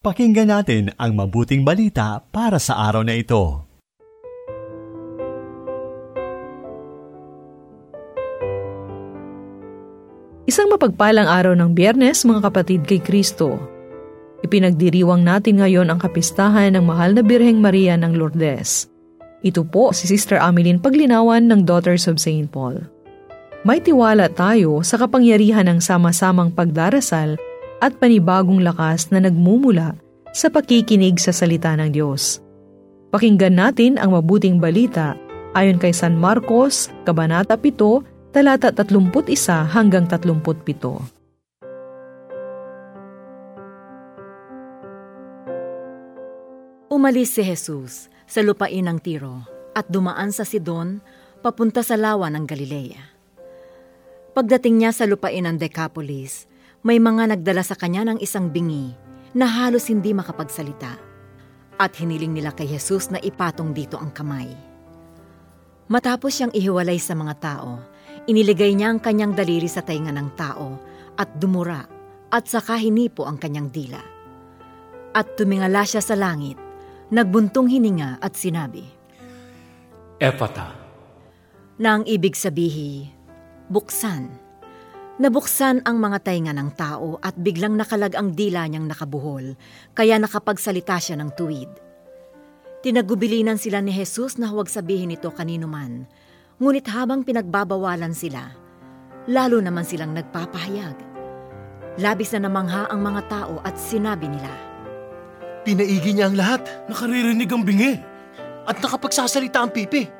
Pakinggan natin ang mabuting balita para sa araw na ito. Isang mapagpalang araw ng biyernes mga kapatid kay Kristo. Ipinagdiriwang natin ngayon ang kapistahan ng mahal na Birheng Maria ng Lourdes. Ito po si Sister Ameline Paglinawan ng Daughters of St. Paul. May tiwala tayo sa kapangyarihan ng sama-samang pagdarasal at panibagong lakas na nagmumula sa pakikinig sa salita ng Diyos. Pakinggan natin ang mabuting balita ayon kay San Marcos, Kabanata 7, talata 31 hanggang 37. Umalis si Jesus sa lupain ng Tiro at dumaan sa Sidon papunta sa lawa ng Galilea. Pagdating niya sa lupain ng Decapolis, may mga nagdala sa kanya ng isang bingi na halos hindi makapagsalita. At hiniling nila kay Jesus na ipatong dito ang kamay. Matapos siyang ihiwalay sa mga tao, iniligay niya ang kanyang daliri sa tainga ng tao at dumura at saka hinipo ang kanyang dila. At tumingala siya sa langit, nagbuntong hininga at sinabi, Epata. Na ang ibig sabihi, buksan. Nabuksan ang mga tainga ng tao at biglang nakalag ang dila niyang nakabuhol, kaya nakapagsalita siya ng tuwid. Tinagubilinan sila ni Jesus na huwag sabihin ito kanino man, ngunit habang pinagbabawalan sila, lalo naman silang nagpapahayag. Labis na namangha ang mga tao at sinabi nila, Pinaigi niya ang lahat Nakaririnig ang bingi. at nakapagsasalita ang pipi.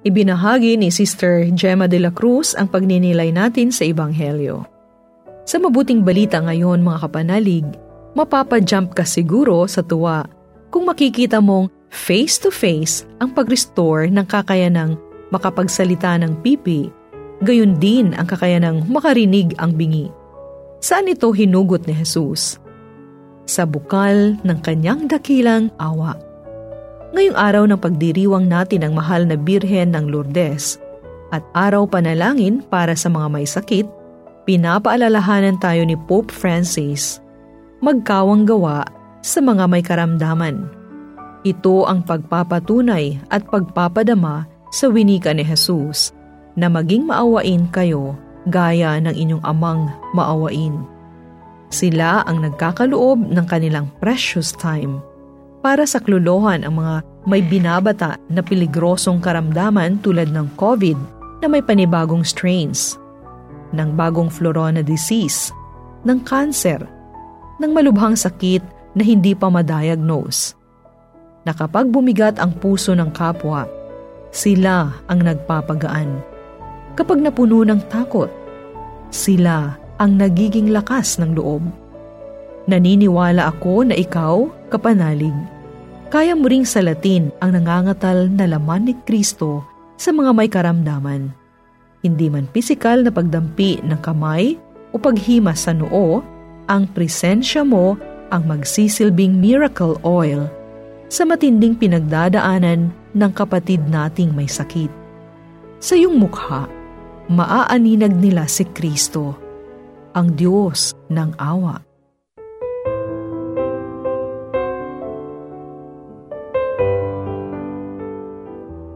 Ibinahagi ni Sister Gemma de la Cruz ang pagninilay natin sa Ebanghelyo. Sa mabuting balita ngayon mga kapanalig, mapapajump ka siguro sa tuwa kung makikita mong face-to-face ang pag-restore ng kakayanang makapagsalita ng pipi, gayon din ang kakayanang makarinig ang bingi. Saan ito hinugot ni Jesus? Sa bukal ng kanyang dakilang awa. Ngayong araw ng pagdiriwang natin ang mahal na Birhen ng Lourdes at araw panalangin para sa mga may sakit, pinapaalalahanan tayo ni Pope Francis magkawang gawa sa mga may karamdaman. Ito ang pagpapatunay at pagpapadama sa winika ni Jesus na maging maawain kayo gaya ng inyong amang maawain. Sila ang nagkakaloob ng kanilang precious time para sa kluluhan ang mga may binabata na peligrosong karamdaman tulad ng COVID na may panibagong strains, ng bagong florona disease, ng cancer, ng malubhang sakit na hindi pa madiagnose. Na kapag bumigat ang puso ng kapwa, sila ang nagpapagaan. Kapag napuno ng takot, sila ang nagiging lakas ng loob. Naniniwala ako na ikaw, kapanalig, kaya mo ring salatin ang nangangatal na laman ni Kristo sa mga may karamdaman. Hindi man pisikal na pagdampi ng kamay o paghimas sa noo, ang presensya mo ang magsisilbing miracle oil sa matinding pinagdadaanan ng kapatid nating may sakit. Sa iyong mukha, maaaninag nila si Kristo, ang Diyos ng awa.